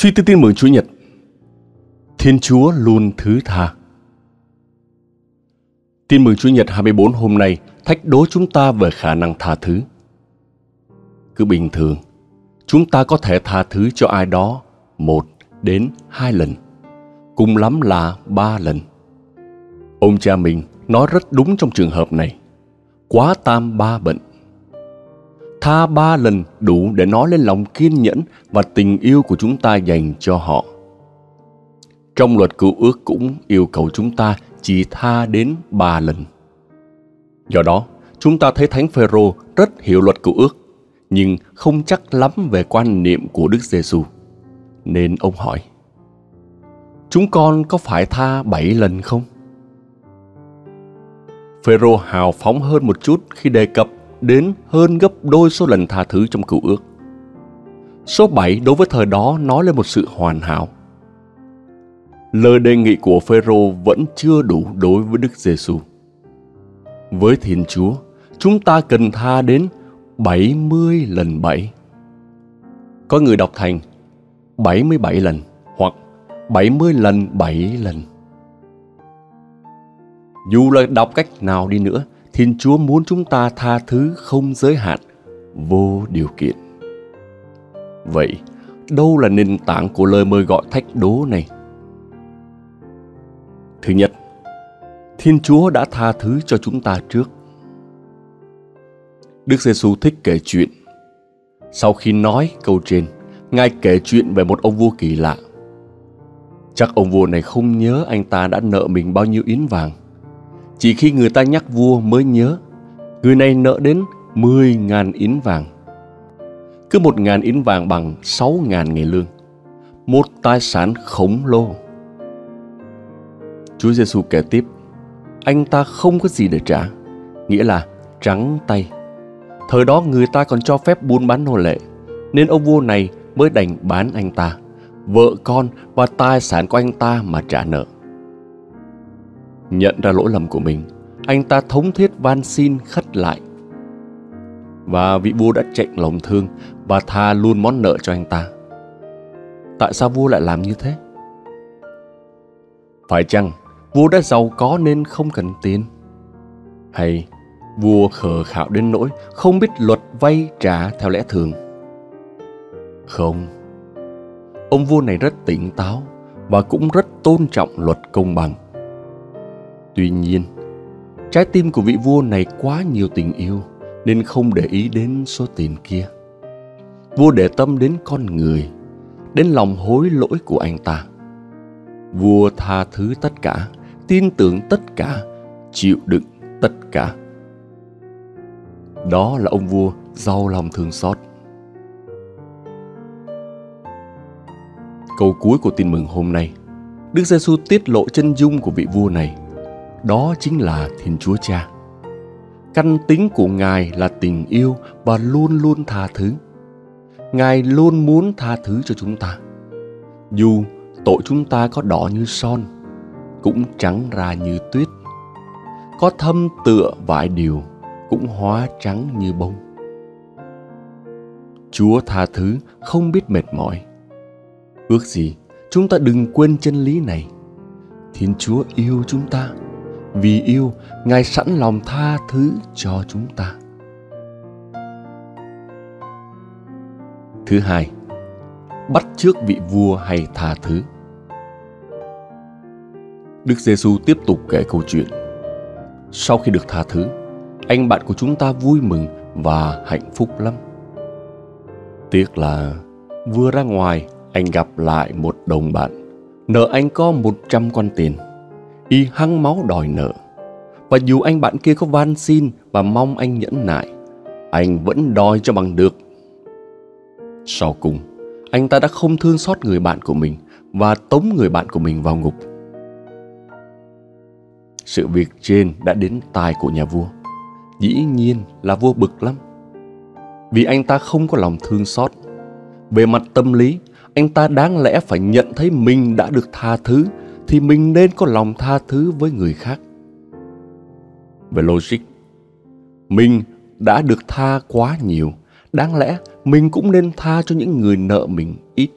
Suy tư tin mừng Chúa Nhật Thiên Chúa luôn thứ tha Tin mừng Chúa Nhật 24 hôm nay thách đố chúng ta về khả năng tha thứ. Cứ bình thường, chúng ta có thể tha thứ cho ai đó một đến hai lần, cùng lắm là ba lần. Ông cha mình nói rất đúng trong trường hợp này. Quá tam ba bệnh tha ba lần đủ để nói lên lòng kiên nhẫn và tình yêu của chúng ta dành cho họ. Trong luật cựu ước cũng yêu cầu chúng ta chỉ tha đến ba lần. Do đó, chúng ta thấy Thánh Phêrô rất hiểu luật cựu ước, nhưng không chắc lắm về quan niệm của Đức Giêsu. Nên ông hỏi: Chúng con có phải tha bảy lần không? Phêrô hào phóng hơn một chút khi đề cập đến hơn gấp đôi số lần tha thứ trong cựu ước. Số 7 đối với thời đó nói lên một sự hoàn hảo. Lời đề nghị của Phêrô vẫn chưa đủ đối với Đức Giêsu. Với Thiên Chúa, chúng ta cần tha đến 70 lần 7. Có người đọc thành 77 lần hoặc 70 lần 7 lần. Dù là đọc cách nào đi nữa Thiên Chúa muốn chúng ta tha thứ không giới hạn, vô điều kiện. Vậy, đâu là nền tảng của lời mời gọi thách đố này? Thứ nhất, Thiên Chúa đã tha thứ cho chúng ta trước. Đức Giêsu thích kể chuyện. Sau khi nói câu trên, Ngài kể chuyện về một ông vua kỳ lạ. Chắc ông vua này không nhớ anh ta đã nợ mình bao nhiêu yến vàng. Chỉ khi người ta nhắc vua mới nhớ, người này nợ đến 10.000 yến vàng. Cứ một ngàn yến vàng bằng 6.000 ngày lương. Một tài sản khổng lồ. Chúa Giêsu kể tiếp, anh ta không có gì để trả, nghĩa là trắng tay. Thời đó người ta còn cho phép buôn bán nô lệ, nên ông vua này mới đành bán anh ta, vợ con và tài sản của anh ta mà trả nợ. Nhận ra lỗi lầm của mình, anh ta thống thiết van xin khất lại. Và vị vua đã chạy lòng thương và tha luôn món nợ cho anh ta. Tại sao vua lại làm như thế? Phải chăng vua đã giàu có nên không cần tiền? Hay vua khờ khạo đến nỗi không biết luật vay trả theo lẽ thường? Không. Ông vua này rất tỉnh táo và cũng rất tôn trọng luật công bằng. Tuy nhiên, trái tim của vị vua này quá nhiều tình yêu nên không để ý đến số tiền kia. Vua để tâm đến con người, đến lòng hối lỗi của anh ta. Vua tha thứ tất cả, tin tưởng tất cả, chịu đựng tất cả. Đó là ông vua giàu lòng thương xót. Câu cuối của tin mừng hôm nay, Đức Giêsu tiết lộ chân dung của vị vua này – đó chính là Thiên Chúa Cha. Căn tính của Ngài là tình yêu và luôn luôn tha thứ. Ngài luôn muốn tha thứ cho chúng ta. Dù tội chúng ta có đỏ như son, cũng trắng ra như tuyết. Có thâm tựa vải điều, cũng hóa trắng như bông. Chúa tha thứ không biết mệt mỏi. Ước gì chúng ta đừng quên chân lý này. Thiên Chúa yêu chúng ta vì yêu, ngài sẵn lòng tha thứ cho chúng ta. Thứ hai, bắt trước vị vua hay tha thứ. Đức giêsu tiếp tục kể câu chuyện. Sau khi được tha thứ, anh bạn của chúng ta vui mừng và hạnh phúc lắm. Tiếc là vừa ra ngoài, anh gặp lại một đồng bạn. Nợ anh có một trăm con tiền y hăng máu đòi nợ. Và dù anh bạn kia có van xin và mong anh nhẫn nại, anh vẫn đòi cho bằng được. Sau cùng, anh ta đã không thương xót người bạn của mình và tống người bạn của mình vào ngục. Sự việc trên đã đến tai của nhà vua. Dĩ nhiên là vua bực lắm. Vì anh ta không có lòng thương xót. Về mặt tâm lý, anh ta đáng lẽ phải nhận thấy mình đã được tha thứ thì mình nên có lòng tha thứ với người khác. Về logic, mình đã được tha quá nhiều, đáng lẽ mình cũng nên tha cho những người nợ mình ít.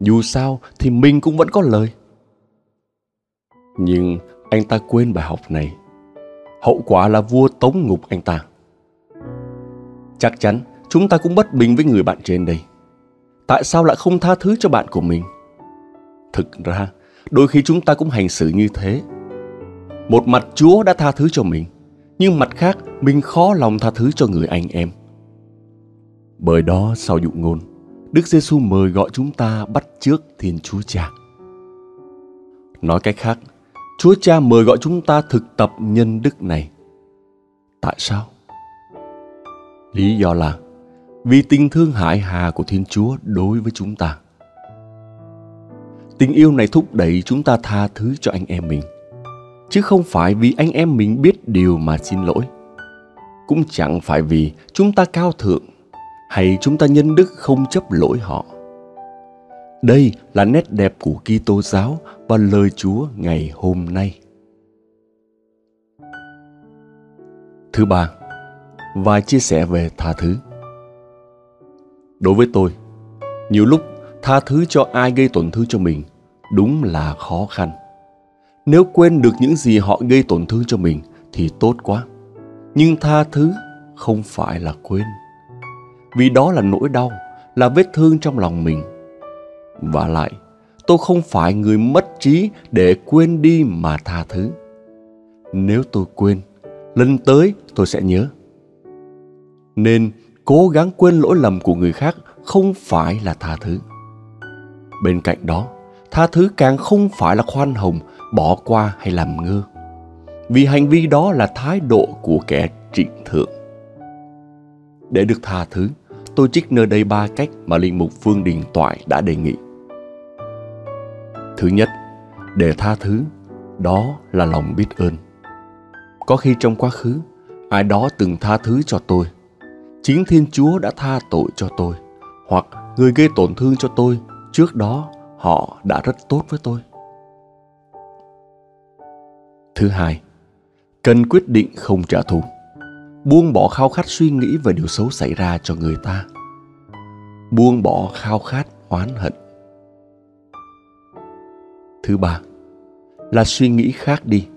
Dù sao thì mình cũng vẫn có lời. Nhưng anh ta quên bài học này. Hậu quả là vua tống ngục anh ta. Chắc chắn chúng ta cũng bất bình với người bạn trên đây. Tại sao lại không tha thứ cho bạn của mình? Thực ra, đôi khi chúng ta cũng hành xử như thế. Một mặt Chúa đã tha thứ cho mình, nhưng mặt khác mình khó lòng tha thứ cho người anh em. Bởi đó sau dụ ngôn, Đức Giêsu mời gọi chúng ta bắt trước Thiên Chúa Cha. Nói cách khác, Chúa Cha mời gọi chúng ta thực tập nhân đức này. Tại sao? Lý do là vì tình thương hại hà của Thiên Chúa đối với chúng ta. Tình yêu này thúc đẩy chúng ta tha thứ cho anh em mình, chứ không phải vì anh em mình biết điều mà xin lỗi. Cũng chẳng phải vì chúng ta cao thượng hay chúng ta nhân đức không chấp lỗi họ. Đây là nét đẹp của Kitô giáo và lời Chúa ngày hôm nay. Thứ ba, vài chia sẻ về tha thứ. Đối với tôi, nhiều lúc tha thứ cho ai gây tổn thương cho mình đúng là khó khăn. Nếu quên được những gì họ gây tổn thương cho mình thì tốt quá. Nhưng tha thứ không phải là quên. Vì đó là nỗi đau, là vết thương trong lòng mình. Và lại, tôi không phải người mất trí để quên đi mà tha thứ. Nếu tôi quên, lần tới tôi sẽ nhớ. Nên cố gắng quên lỗi lầm của người khác không phải là tha thứ bên cạnh đó tha thứ càng không phải là khoan hồng bỏ qua hay làm ngơ. Vì hành vi đó là thái độ của kẻ trịnh thượng. Để được tha thứ tôi trích nơi đây ba cách mà linh mục phương đình toại đã đề nghị. Thứ nhất để tha thứ đó là lòng biết ơn. Có khi trong quá khứ ai đó từng tha thứ cho tôi. Chính Thiên Chúa đã tha tội cho tôi, hoặc người gây tổn thương cho tôi, trước đó họ đã rất tốt với tôi. Thứ hai, cần quyết định không trả thù. Buông bỏ khao khát suy nghĩ về điều xấu xảy ra cho người ta. Buông bỏ khao khát oán hận. Thứ ba, là suy nghĩ khác đi.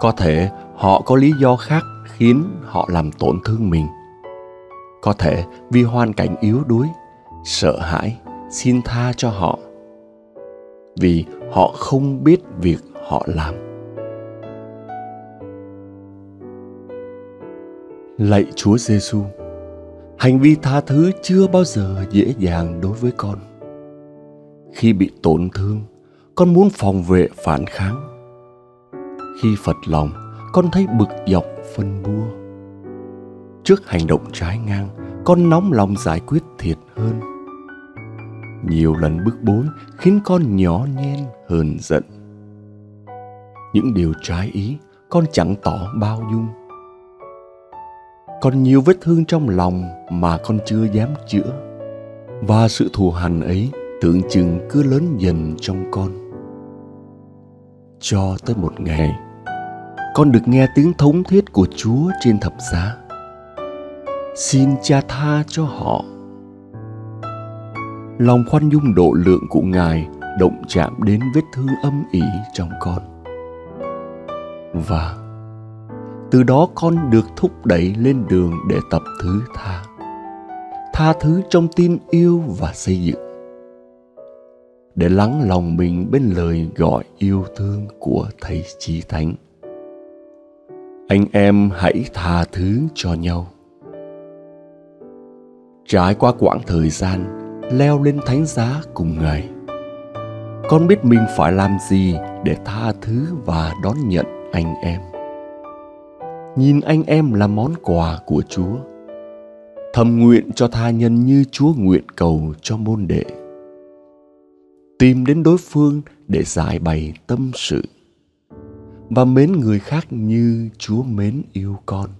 Có thể họ có lý do khác khiến họ làm tổn thương mình có thể vì hoàn cảnh yếu đuối sợ hãi xin tha cho họ, vì họ không biết việc họ làm. Lạy chúa giêsu hành vi tha thứ chưa bao giờ dễ dàng đối với con. Khi bị tổn thương, con muốn phòng vệ phản kháng. Khi phật lòng, con thấy bực dọc phân bua. Trước hành động trái ngang, con nóng lòng giải quyết thiệt hơn nhiều lần bức bối khiến con nhỏ nhen, hờn giận. Những điều trái ý, con chẳng tỏ bao dung. Còn nhiều vết thương trong lòng mà con chưa dám chữa. Và sự thù hằn ấy tưởng chừng cứ lớn dần trong con. Cho tới một ngày, con được nghe tiếng thống thiết của chúa trên thập giá. Xin cha tha cho họ lòng khoan dung độ lượng của ngài động chạm đến vết thương âm ỉ trong con. Và từ đó con được thúc đẩy lên đường để tập thứ tha. Tha thứ trong tim yêu và xây dựng. Để lắng lòng mình bên lời gọi yêu thương của thầy chí thánh. Anh em hãy tha thứ cho nhau. Trải qua quãng thời gian leo lên thánh giá cùng ngài. Con biết mình phải làm gì để tha thứ và đón nhận anh em. Nhìn anh em là món quà của chúa. Thầm nguyện cho tha nhân như chúa nguyện cầu cho môn đệ. Tìm đến đối phương để giải bày tâm sự. Và mến người khác như chúa mến yêu con.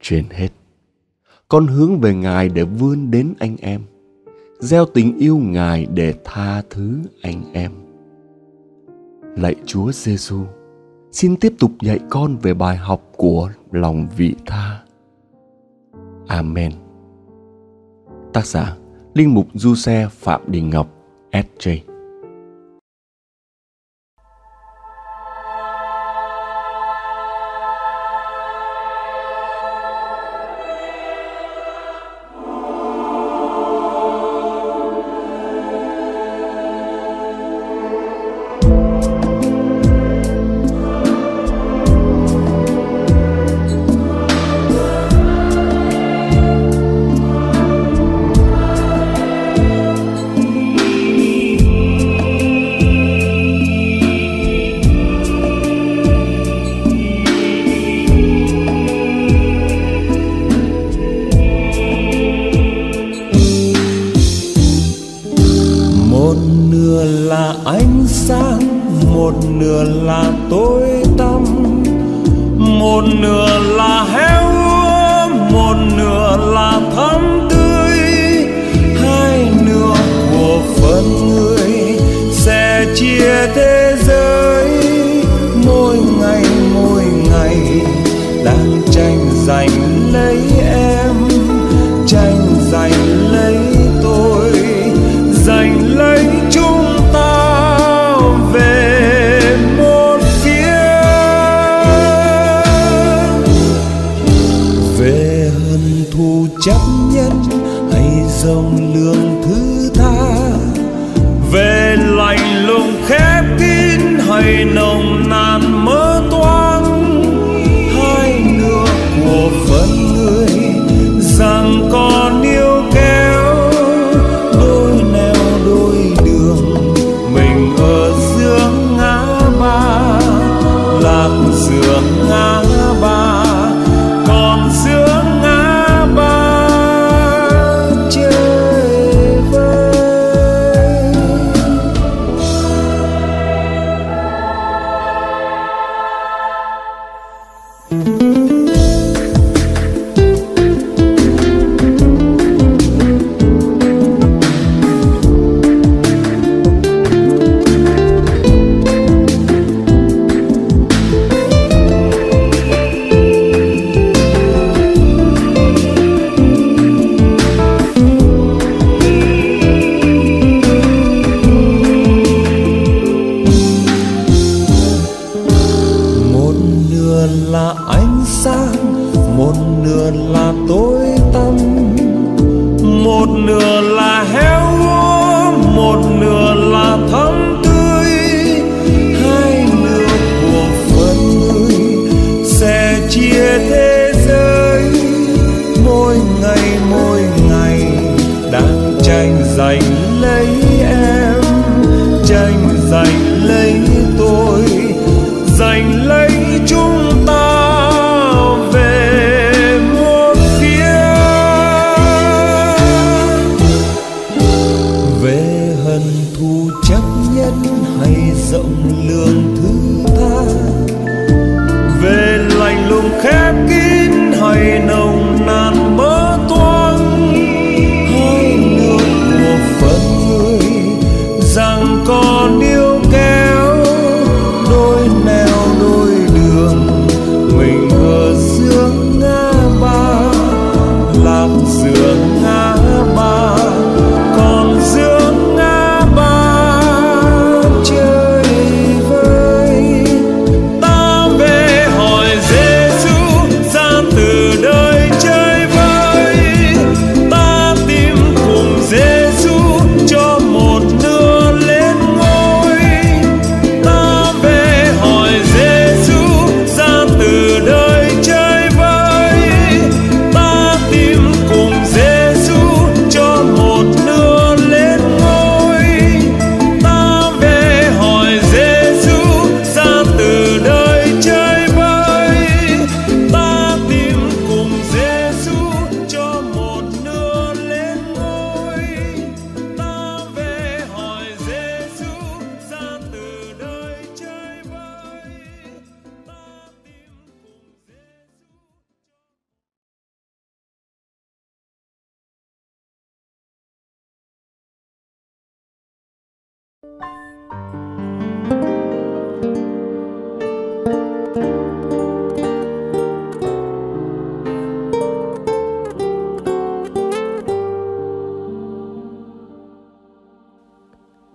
Trên hết con hướng về ngài để vươn đến anh em. Gieo tình yêu ngài để tha thứ anh em. Lạy chúa giêsu xin tiếp tục dạy con về bài học của lòng vị tha. Amen. Tác giả linh mục du xe phạm đình ngọc sj là ánh sáng một nửa là tối tăm một nửa là hết.